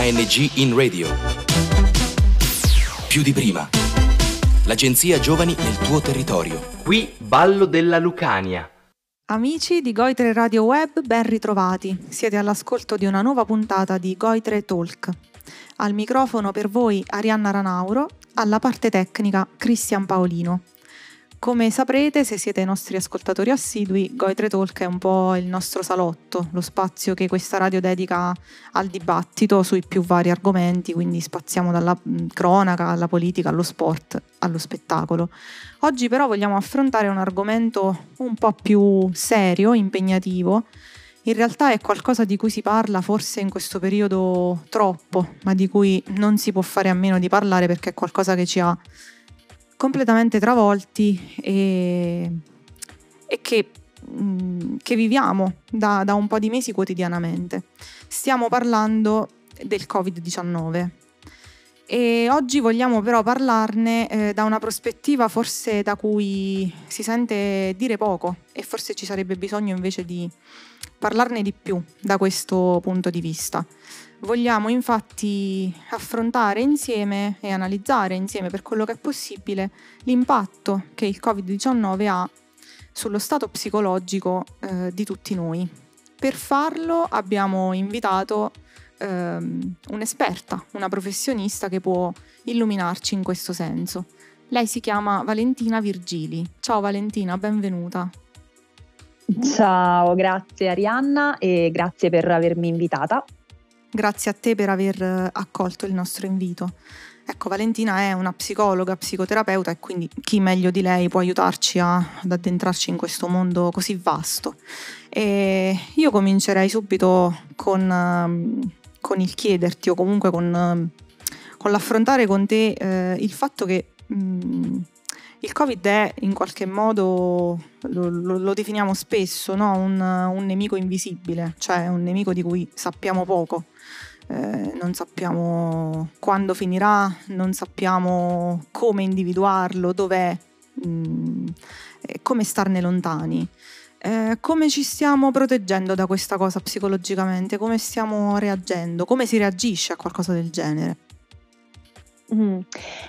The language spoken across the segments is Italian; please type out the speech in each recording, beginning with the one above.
ANG in radio. Più di prima. L'agenzia Giovani nel tuo territorio. Qui Ballo della Lucania. Amici di Goitre Radio Web, ben ritrovati. Siete all'ascolto di una nuova puntata di Goitre Talk. Al microfono per voi Arianna Ranauro, alla parte tecnica Cristian Paolino. Come saprete, se siete i nostri ascoltatori assidui, Goitre Talk è un po' il nostro salotto, lo spazio che questa radio dedica al dibattito sui più vari argomenti, quindi spaziamo dalla cronaca alla politica, allo sport, allo spettacolo. Oggi però vogliamo affrontare un argomento un po' più serio, impegnativo. In realtà è qualcosa di cui si parla forse in questo periodo troppo, ma di cui non si può fare a meno di parlare perché è qualcosa che ci ha completamente travolti e, e che, mh, mm, che, viviamo da, da un po' di mesi quotidianamente. Stiamo parlando del Covid-19 e oggi vogliamo però parlarne eh, da una prospettiva forse da cui si sente dire poco e forse ci sarebbe bisogno invece di parlarne di più da questo punto di vista. Vogliamo infatti affrontare insieme e analizzare insieme per quello che è possibile l'impatto che il Covid-19 ha sullo stato psicologico eh, di tutti noi. Per farlo abbiamo invitato ehm, un'esperta, una professionista che può illuminarci in questo senso. Lei si chiama Valentina Virgili. Ciao Valentina, benvenuta. Ciao, grazie Arianna e grazie per avermi invitata. Grazie a te per aver eh, accolto il nostro invito. Ecco, Valentina è una psicologa, psicoterapeuta e quindi chi meglio di lei può aiutarci a, ad addentrarci in questo mondo così vasto. E io comincerei subito con, ehm, con il chiederti o comunque con, ehm, con l'affrontare con te eh, il fatto che mh, mm, il Covid è in qualche modo, lo, lo, lo definiamo spesso, no? un, un, nemico invisibile, cioè un nemico di cui sappiamo poco. Eh, non sappiamo quando finirà, non sappiamo come individuarlo, dov'è, mh, mm, come starne lontani. Eh, come ci stiamo proteggendo da questa cosa psicologicamente? Come stiamo reagendo? Come si reagisce a qualcosa del genere? Mm.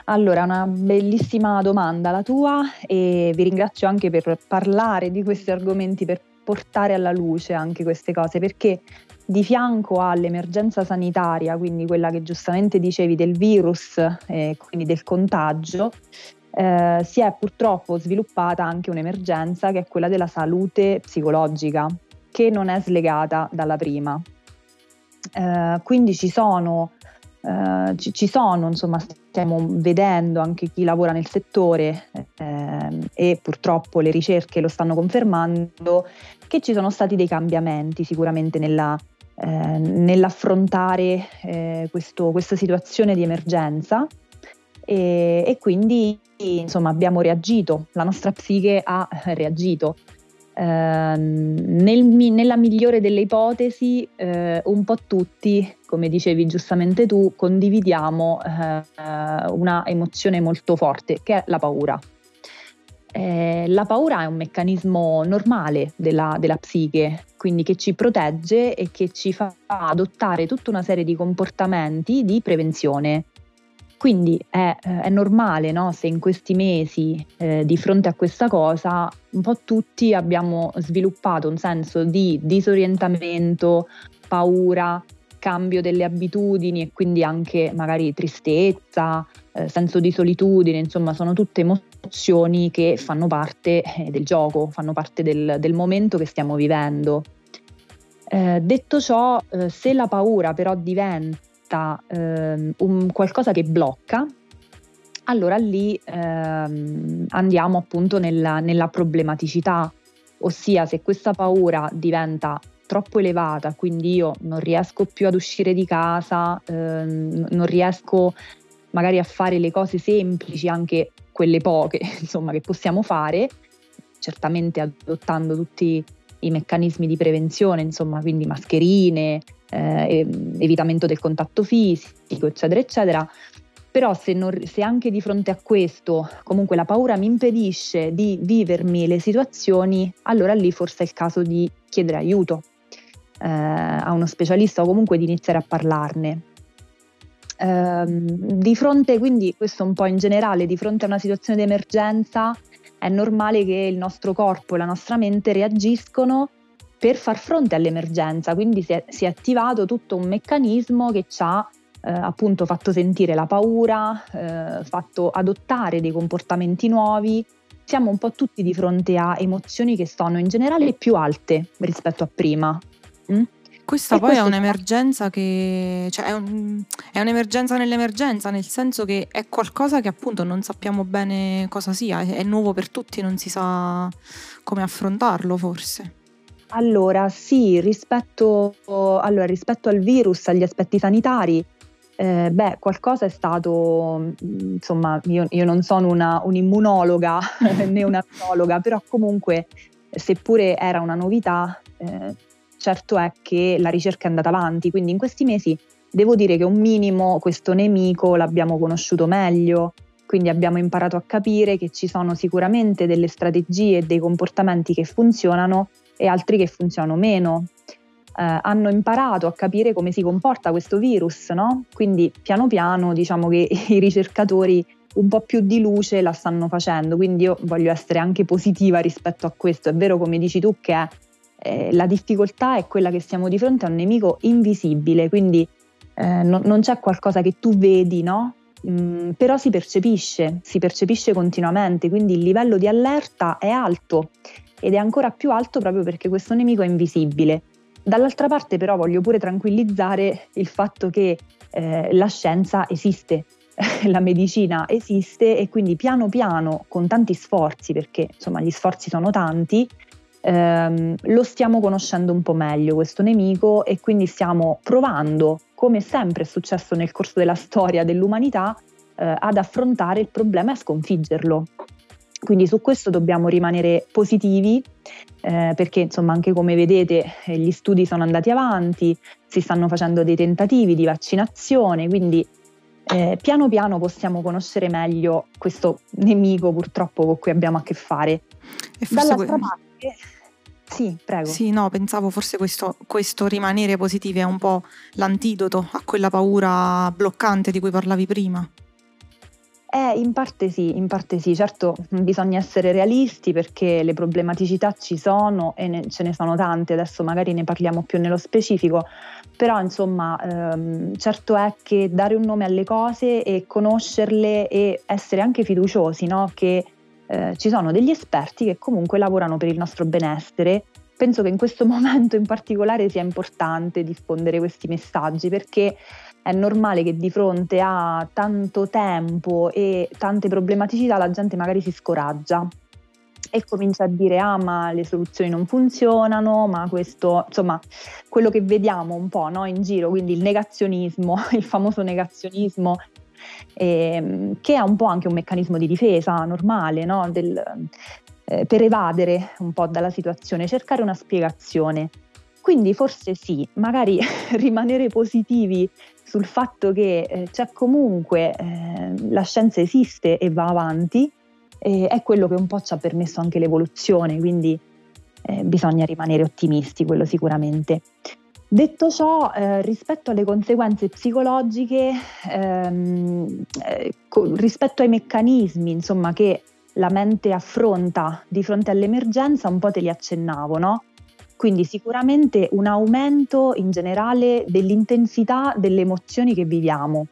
Allora, una bellissima domanda la tua e vi ringrazio anche per parlare di questi argomenti, per portare alla luce anche queste cose, perché di fianco all'emergenza sanitaria, quindi quella che giustamente dicevi del virus e eh, quindi del contagio, eh, si è purtroppo sviluppata anche un'emergenza che è quella della salute psicologica, che non è slegata dalla prima. Eh, quindi ci sono Uh, ci, ci, sono, insomma, stiamo vedendo anche chi lavora nel settore eh, e purtroppo le ricerche lo stanno confermando, che ci sono stati dei cambiamenti sicuramente nella, eh, nell'affrontare eh, questo, questa situazione di emergenza e, e quindi insomma, abbiamo reagito, la nostra psiche ha reagito. Ehm, nel, nella migliore delle ipotesi, eh, un po' tutti, come dicevi giustamente tu, condividiamo eh, una emozione molto forte, che è la paura. Eh, la paura è un meccanismo normale della, della, psiche, quindi che ci protegge e che ci fa adottare tutta una serie di comportamenti di prevenzione. Quindi è, eh, è normale no? se in questi mesi eh, di fronte a questa cosa un po' tutti abbiamo sviluppato un senso di disorientamento, paura, cambio delle abitudini e quindi anche magari tristezza, eh, senso di solitudine, insomma sono tutte emozioni che fanno parte eh, del gioco, fanno parte del, del momento che stiamo vivendo. Eh, detto ciò, eh, se la paura però diventa diventa ehm, un qualcosa che blocca, allora lì ehm, andiamo appunto nella, nella problematicità, ossia se questa paura diventa troppo elevata, quindi io non riesco più ad uscire di casa, ehm, non riesco magari a fare le cose semplici, anche quelle poche, insomma, che possiamo fare, certamente adottando tutti i meccanismi di prevenzione, insomma, quindi mascherine, eh, evitamento del contatto fisico, eccetera, eccetera. Però se, non, se, anche di fronte a questo comunque la paura mi impedisce di vivermi le situazioni, allora lì forse è il caso di chiedere aiuto eh, a uno specialista o comunque di iniziare a parlarne. ehm, di fronte, quindi questo un po' in generale, di fronte a una situazione di emergenza è normale che il nostro corpo e la nostra mente reagiscono per far fronte all'emergenza, quindi si è, si è attivato tutto un meccanismo che ci ha eh, appunto fatto sentire la paura, eh, fatto adottare dei comportamenti nuovi. Siamo un po' tutti di fronte a emozioni che sono in generale più alte rispetto a prima. Mm? Questa e poi è un'emergenza che, cioè è, un, è, un'emergenza nell'emergenza, nel senso che è qualcosa che appunto non sappiamo bene cosa sia, è nuovo per tutti, non si sa come affrontarlo forse. Allora, sì, rispetto, allora, rispetto al virus, agli aspetti sanitari, eh, beh, qualcosa è stato, insomma, io, io non sono una, un'immunologa né una biologa, però comunque, seppure era una novità, eh, certo è che la ricerca è andata avanti, quindi in questi mesi devo dire che un minimo questo nemico l'abbiamo conosciuto meglio, quindi abbiamo imparato a capire che ci sono sicuramente delle strategie e dei comportamenti che funzionano e altri che funzionano meno. Eh, hanno imparato a capire come si comporta questo virus, no? Quindi piano piano diciamo che i ricercatori un po' più di luce la stanno facendo, quindi io voglio essere anche positiva rispetto a questo. È vero come dici tu che eh, la difficoltà è quella che siamo di fronte a un nemico invisibile, quindi eh, no, non c'è qualcosa che tu vedi, no? Mm, però si percepisce, si percepisce continuamente, quindi il livello di allerta è alto ed è ancora più alto proprio perché questo nemico è invisibile. Dall'altra parte però voglio pure tranquillizzare il fatto che eh, la scienza esiste, la medicina esiste e quindi piano piano, con tanti sforzi, perché insomma gli sforzi sono tanti, ehm, lo stiamo conoscendo un po' meglio questo nemico e quindi stiamo provando, come sempre è successo nel corso della storia dell'umanità, eh, ad affrontare il problema e a sconfiggerlo. Quindi su questo dobbiamo rimanere positivi eh, perché insomma anche come vedete eh, gli studi sono andati avanti, si stanno facendo dei tentativi di vaccinazione, quindi eh, piano piano possiamo conoscere meglio questo nemico purtroppo con cui abbiamo a che fare. Dall'altra que- parte sì, prego. Sì, no, pensavo forse questo, questo, rimanere positivi è un po' l'antidoto a quella paura bloccante di cui parlavi prima. Eh, in parte sì, in parte sì, certo bisogna essere realisti perché le problematicità ci sono e ne, ce ne sono tante, adesso magari ne parliamo più nello specifico, però insomma ehm, certo è che dare un nome alle cose e conoscerle e essere anche fiduciosi, no? che eh, ci sono degli esperti che comunque lavorano per il nostro benessere. Penso che in questo momento in particolare sia importante diffondere questi messaggi perché è normale che di fronte a tanto tempo e tante problematicità la gente magari si scoraggia e comincia a dire ah ma le soluzioni non funzionano, ma questo, insomma, quello che vediamo un po' no, in giro, quindi il negazionismo, il famoso negazionismo eh, che è un po' anche un meccanismo di difesa normale no? Del, eh, per evadere un po' dalla situazione, cercare una spiegazione. Quindi forse sì, magari rimanere positivi sul fatto che eh, c'è comunque eh, la scienza esiste e va avanti, è quello che un po' ci ha permesso anche l'evoluzione, quindi eh, bisogna rimanere ottimisti, quello sicuramente. Detto ciò, eh, rispetto alle conseguenze psicologiche, ehm, eh, co- rispetto ai meccanismi insomma, che la mente affronta di fronte all'emergenza, un po' te li accennavo, no? Quindi sicuramente un aumento in generale dell'intensità delle emozioni che viviamo,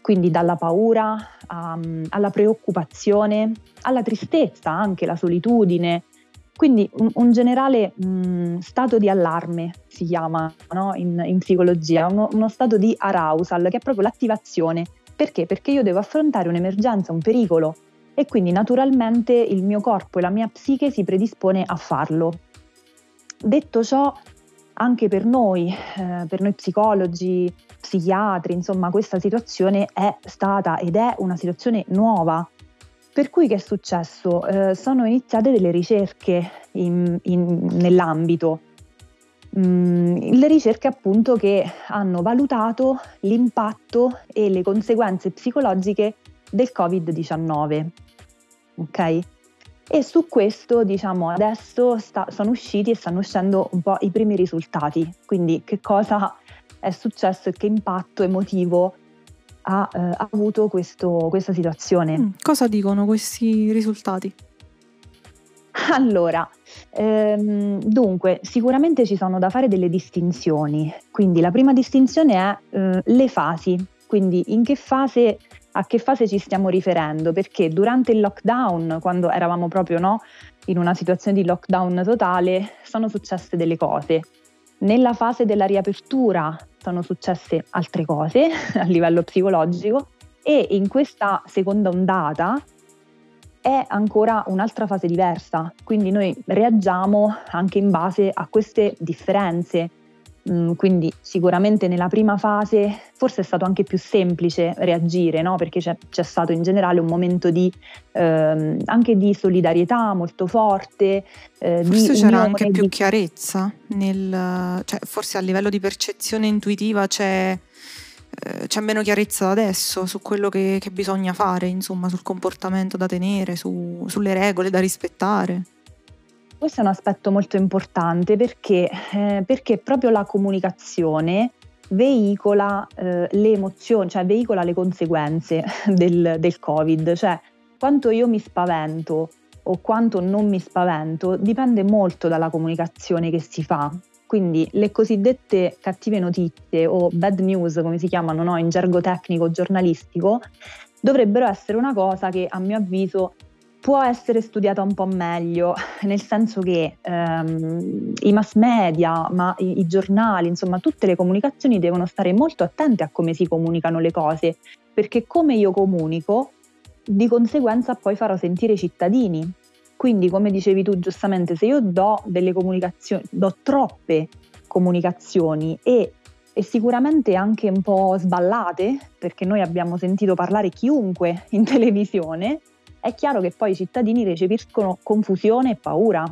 quindi dalla paura a, alla preoccupazione, alla tristezza, anche la solitudine, quindi un, un generale mh, stato di allarme si chiama no? in, in, psicologia, uno, uno stato di arousal che è proprio l'attivazione. Perché? Perché io devo affrontare un'emergenza, un pericolo e quindi naturalmente il mio corpo e la mia psiche si predispone a farlo. Detto ciò, anche per noi, eh, per noi psicologi, psichiatri, insomma, questa situazione è stata ed è una situazione nuova per cui che è successo? Eh, sono iniziate delle ricerche in, in, nell'ambito, mm, le ricerche appunto che hanno valutato l'impatto e le conseguenze psicologiche del Covid-19. Ok? E su questo, diciamo, adesso sta, sono usciti e stanno uscendo un po' i primi risultati. Quindi che cosa è successo e che impatto emotivo ha, eh, avuto questo, questa situazione. Mm, cosa dicono questi risultati? Allora, ehm, dunque, sicuramente ci sono da fare delle distinzioni. Quindi la prima distinzione è eh, le fasi, quindi in che fase, a che fase ci stiamo riferendo, perché durante il lockdown, quando eravamo proprio no, in una situazione di lockdown totale, sono successe delle cose. Nella fase della riapertura sono successe altre cose a livello psicologico e in questa seconda ondata è ancora un'altra fase diversa, quindi noi reagiamo anche in base a queste differenze. Mm, quindi sicuramente nella prima fase forse è stato anche più semplice reagire, no? perché c'è, c'è, stato in generale un momento di, ehm, anche di solidarietà molto forte. Eh, forse c'era anche più chiarezza, nel, cioè, forse a livello di percezione intuitiva c'è eh, c'è meno chiarezza adesso su quello che, che, bisogna fare, insomma, sul comportamento da tenere, su, sulle regole da rispettare. Questo è un aspetto molto importante perché, eh, perché proprio la comunicazione veicola eh, le emozioni, cioè veicola le conseguenze del, del Covid, cioè quanto io mi spavento o quanto non mi spavento dipende molto dalla comunicazione che si fa. Quindi le cosiddette cattive notizie o bad news, come si chiamano no? in gergo tecnico giornalistico, dovrebbero essere una cosa che a mio avviso può essere studiata un po' meglio, nel senso che ehm, i mass media, ma i, i, giornali, insomma tutte le comunicazioni devono stare molto attente a come si comunicano le cose, perché come io comunico, di conseguenza poi farò sentire i cittadini. Quindi, come dicevi tu giustamente, se io do delle comunicazioni, do troppe comunicazioni e, e sicuramente anche un po' sballate, perché noi abbiamo sentito parlare chiunque in televisione, è chiaro che poi i cittadini recepiscono confusione e paura.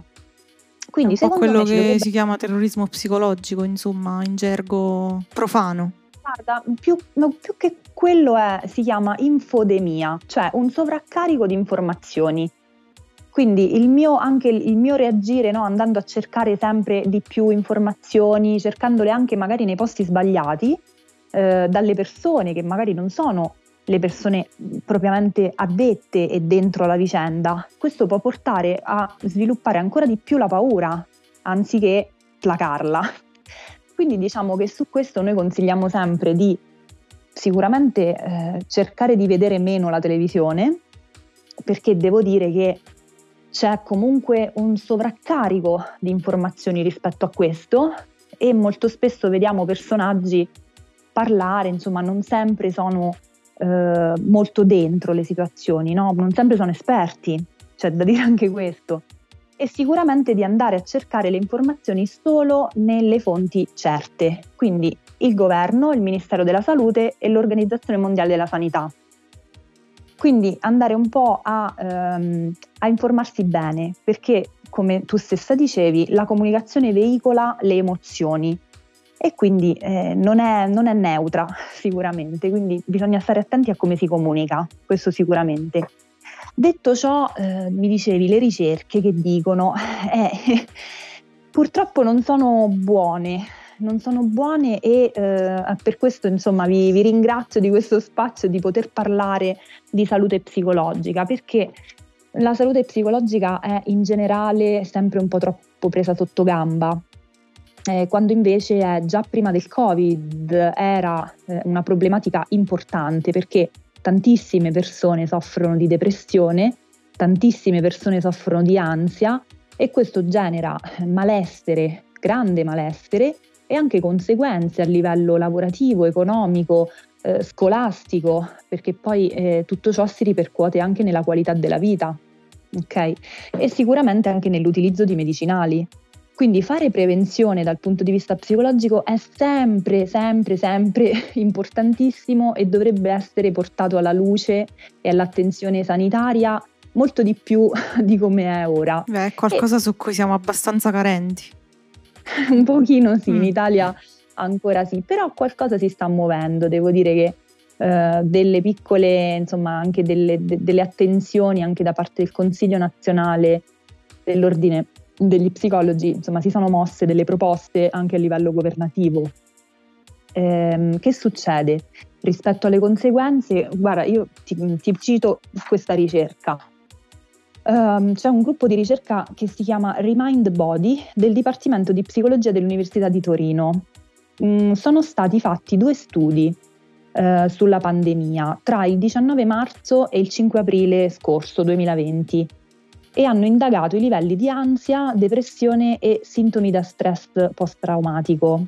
Quindi, è un quello che dovrebbe... si chiama terrorismo psicologico, insomma, in gergo profano. Guarda, più, no, più che quello è, si chiama infodemia, cioè un sovraccarico di informazioni quindi il mio, anche il mio reagire, no, andando a cercare sempre di più informazioni, cercandole anche magari nei posti sbagliati, eh, dalle persone che magari non sono le persone propriamente addette e dentro la vicenda, questo può portare a sviluppare ancora di più la paura, anziché placarla. Quindi diciamo che su questo noi consigliamo sempre di sicuramente eh, cercare di vedere meno la televisione, perché devo dire che c'è comunque un sovraccarico di informazioni rispetto a questo e molto spesso vediamo personaggi parlare, insomma non sempre sono eh, molto dentro le situazioni, no? non sempre sono esperti, c'è da dire anche questo. E sicuramente di andare a cercare le informazioni solo nelle fonti certe, quindi il governo, il Ministero della Salute e l'Organizzazione Mondiale della Sanità. Quindi andare un po' a, ehm, a informarsi bene, perché come tu stessa dicevi, la comunicazione veicola le emozioni e quindi eh, non, è, non, è, neutra sicuramente, quindi bisogna stare attenti a come si comunica, questo sicuramente. Detto ciò, eh, mi dicevi, le ricerche che dicono, eh, purtroppo non sono buone, non sono buone e eh, per questo insomma vi, vi ringrazio di questo spazio di poter parlare di salute psicologica perché la salute psicologica è in generale sempre un po' troppo presa sotto gamba, eh, quando invece è già prima del Covid era eh, una problematica importante perché tantissime persone soffrono di depressione, tantissime persone soffrono di ansia e questo genera malessere, grande malessere e anche conseguenze a livello lavorativo, economico, eh, scolastico, perché poi eh, tutto ciò si ripercuote anche nella qualità della vita, ok? E sicuramente anche nell'utilizzo di medicinali. Quindi fare prevenzione dal punto di vista psicologico è sempre, sempre, sempre importantissimo e dovrebbe essere portato alla luce e all'attenzione sanitaria molto di più di come è ora. Beh, è qualcosa e... su cui siamo abbastanza carenti. un pochino sì, mm. in Italia ancora sì, però qualcosa si sta muovendo, devo dire che eh, delle piccole, insomma, anche delle, de, delle, attenzioni anche da parte del Consiglio nazionale dell'ordine degli psicologi, insomma, si sono mosse delle proposte anche a livello governativo. ehm, che succede rispetto alle conseguenze? Guarda, io ti, ti cito questa ricerca. Um, c'è un gruppo di ricerca che si chiama Remind Body del Dipartimento di Psicologia dell'Università di Torino. Mm, sono stati fatti due studi uh, sulla pandemia tra il 19 marzo e il 5 aprile scorso 2020 e hanno indagato i livelli di ansia, depressione e sintomi da stress post-traumatico.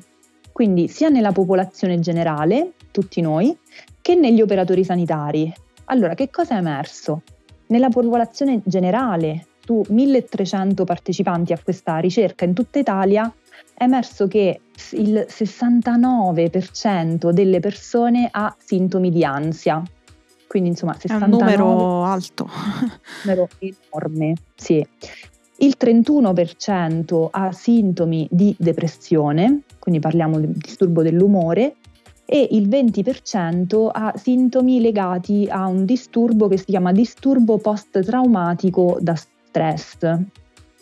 Quindi sia nella popolazione generale, tutti noi, che negli operatori sanitari. Allora, che cosa è emerso? Nella popolazione generale, su 1300 partecipanti a questa ricerca in tutta Italia, è emerso che il 69% delle persone ha sintomi di ansia. Quindi insomma 69 è un numero alto. un numero enorme, sì. Il 31% ha sintomi di depressione, quindi parliamo di disturbo dell'umore, e il 20% ha sintomi legati a un disturbo che si chiama disturbo post-traumatico da stress.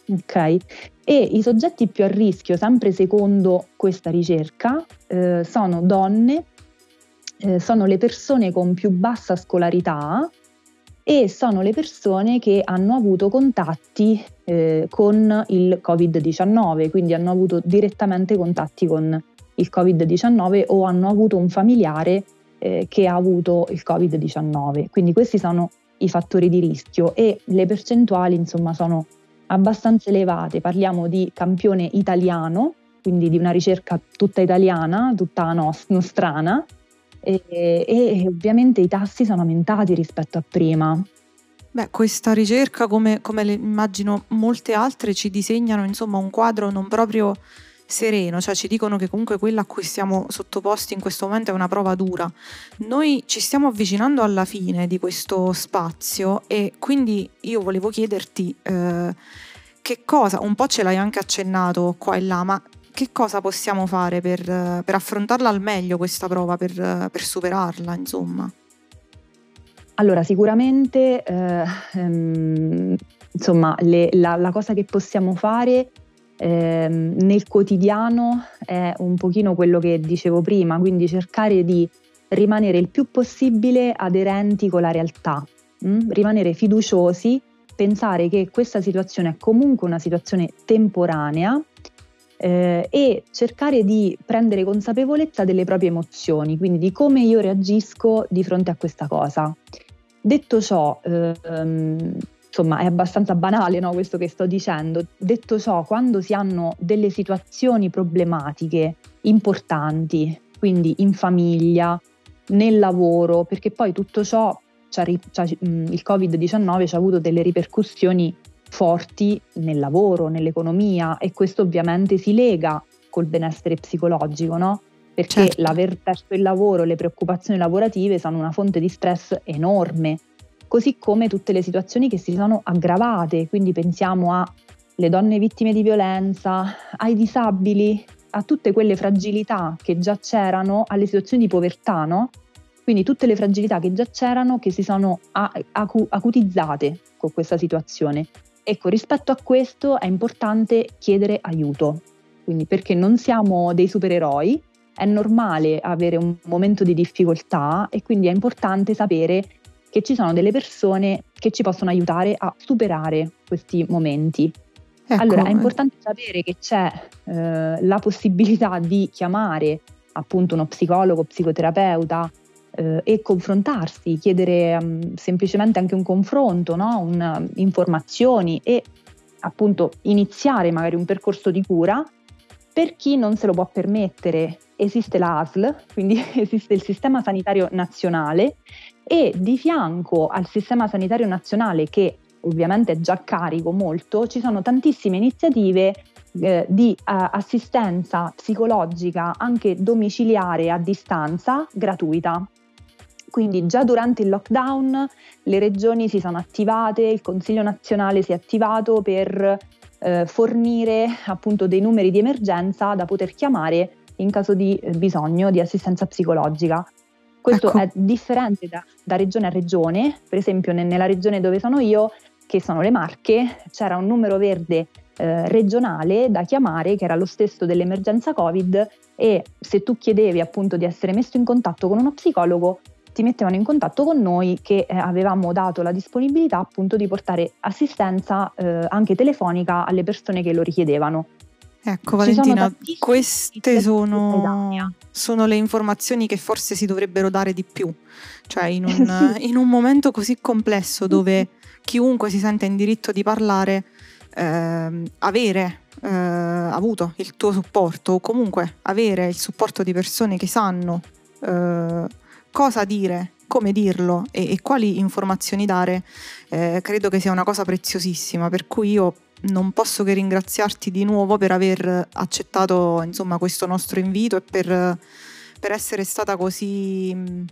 Ok? E i soggetti più a rischio, sempre secondo questa ricerca, eh, sono donne, eh, sono le persone con più bassa scolarità e sono le persone che hanno avuto contatti eh, con il Covid-19, quindi hanno avuto direttamente contatti con il Covid-19 o hanno avuto un familiare eh, che ha avuto il Covid-19. Quindi questi sono i fattori di rischio e le percentuali insomma sono abbastanza elevate. Parliamo di campione italiano, quindi di una ricerca tutta italiana, tutta nos- nostrana e, e ovviamente i tassi sono aumentati rispetto a prima. Beh, questa ricerca, come, come immagino molte altre, ci disegnano insomma un quadro non proprio sereno, cioè ci dicono che comunque quella a cui siamo sottoposti in questo momento è una prova dura. Noi ci stiamo avvicinando alla fine di questo spazio e quindi io volevo chiederti eh, che cosa, un po' ce l'hai anche accennato qua e là, ma che cosa possiamo fare per, per affrontarla al meglio questa prova, per, per superarla, insomma? Allora, sicuramente eh, ehm, insomma, le, la, la, cosa che possiamo fare eh, nel quotidiano è un pochino quello che dicevo prima, quindi cercare di rimanere il più possibile aderenti con la realtà, mh? Mm? rimanere fiduciosi, pensare che questa situazione è comunque una situazione temporanea eh, e cercare di prendere consapevolezza delle proprie emozioni, quindi di come io reagisco di fronte a questa cosa. Detto ciò, ehm, insomma è abbastanza banale no, questo che sto dicendo. Detto ciò, quando si hanno delle situazioni problematiche importanti, quindi in famiglia, nel lavoro, perché poi tutto ciò, il Covid-19 ci ha avuto delle ripercussioni forti nel lavoro, nell'economia e questo ovviamente si lega col benessere psicologico, no? Perché certo. l'aver perso il lavoro, le preoccupazioni lavorative sono una fonte di stress enorme così come tutte le situazioni che si sono aggravate, quindi pensiamo alle donne vittime di violenza, ai disabili, a tutte quelle fragilità che già c'erano, alle situazioni di povertà, no? Quindi tutte le fragilità che già c'erano che si sono acu- acutizzate con questa situazione. Ecco, rispetto a questo è importante chiedere aiuto, quindi perché non siamo dei supereroi, è normale avere un momento di difficoltà e quindi è importante sapere che ci sono delle persone che ci possono aiutare a superare questi momenti. Ecco. Allora è importante sapere che c'è eh, la possibilità di chiamare appunto uno psicologo, psicoterapeuta eh, e confrontarsi, chiedere um, semplicemente anche un confronto, no? un, informazioni e appunto iniziare magari un percorso di cura. Per chi non se lo può permettere esiste l'ASL, quindi esiste il Sistema Sanitario Nazionale e di fianco al Sistema Sanitario Nazionale che ovviamente è già carico molto, ci sono tantissime iniziative eh, di eh, assistenza psicologica anche domiciliare a distanza gratuita. Quindi già durante il lockdown le regioni si sono attivate, il Consiglio nazionale si è attivato per eh, fornire appunto dei numeri di emergenza da poter chiamare in caso di eh, bisogno di assistenza psicologica. Questo ecco. è differente da, da, regione a regione, per esempio nella regione dove sono io, che sono le Marche, c'era un numero verde eh, regionale da chiamare, che era lo stesso dell'emergenza Covid, e se tu chiedevi appunto di essere messo in contatto con uno psicologo, ti mettevano in contatto con noi che eh, avevamo dato la disponibilità appunto di portare assistenza eh, anche telefonica alle persone che lo richiedevano. Ecco Valentina, queste sono, sono, le informazioni che forse si dovrebbero dare di più, cioè in un, in un momento così complesso dove chiunque si sente in diritto di parlare, eh, avere eh, avuto il tuo supporto o comunque avere il supporto di persone che sanno eh, cosa dire, come dirlo e, e quali informazioni dare, eh, credo che sia una cosa preziosissima, per cui io non posso che ringraziarti di nuovo per aver accettato insomma, questo nostro invito e per, per essere stata così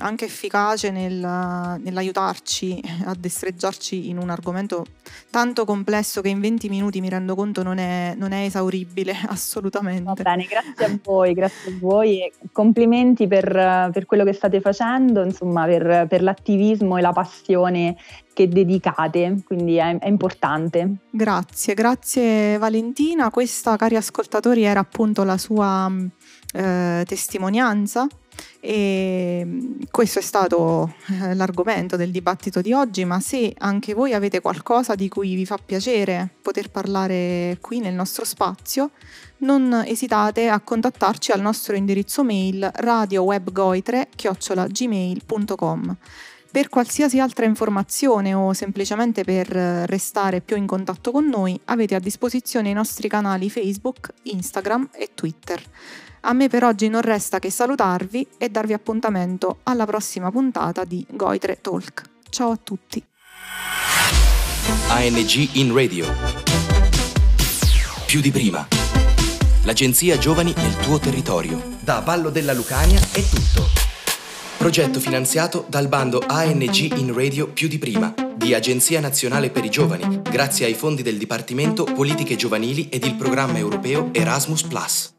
anche efficace nel, nell'aiutarci a destreggiarci in un argomento tanto complesso che in 20 minuti mi rendo conto non è, non è esauribile assolutamente. Va bene, grazie a voi, grazie a voi e complimenti per, per quello che state facendo, insomma per, per, l'attivismo e la passione che dedicate, quindi è, è importante. Grazie, grazie Valentina, questa cari ascoltatori era appunto la sua eh, testimonianza e mm, questo è stato eh, l'argomento del dibattito di oggi, ma se anche voi avete qualcosa di cui vi fa piacere poter parlare qui nel nostro spazio, non esitate a contattarci al nostro indirizzo mail radiowebgoitre.gmail.com per qualsiasi altra informazione o semplicemente per restare più in contatto con noi avete a disposizione i nostri canali Facebook, Instagram e Twitter. A me per oggi non resta che salutarvi e darvi appuntamento alla prossima puntata di Goitre Talk. Ciao a tutti. ANG in radio. Più di prima. L'agenzia Giovani nel tuo territorio. Da Vallo della Lucania è tutto. Progetto finanziato dal bando ANG in radio più di prima di Agenzia Nazionale per i Giovani, grazie ai fondi del Dipartimento Politiche Giovanili ed il programma europeo Erasmus ⁇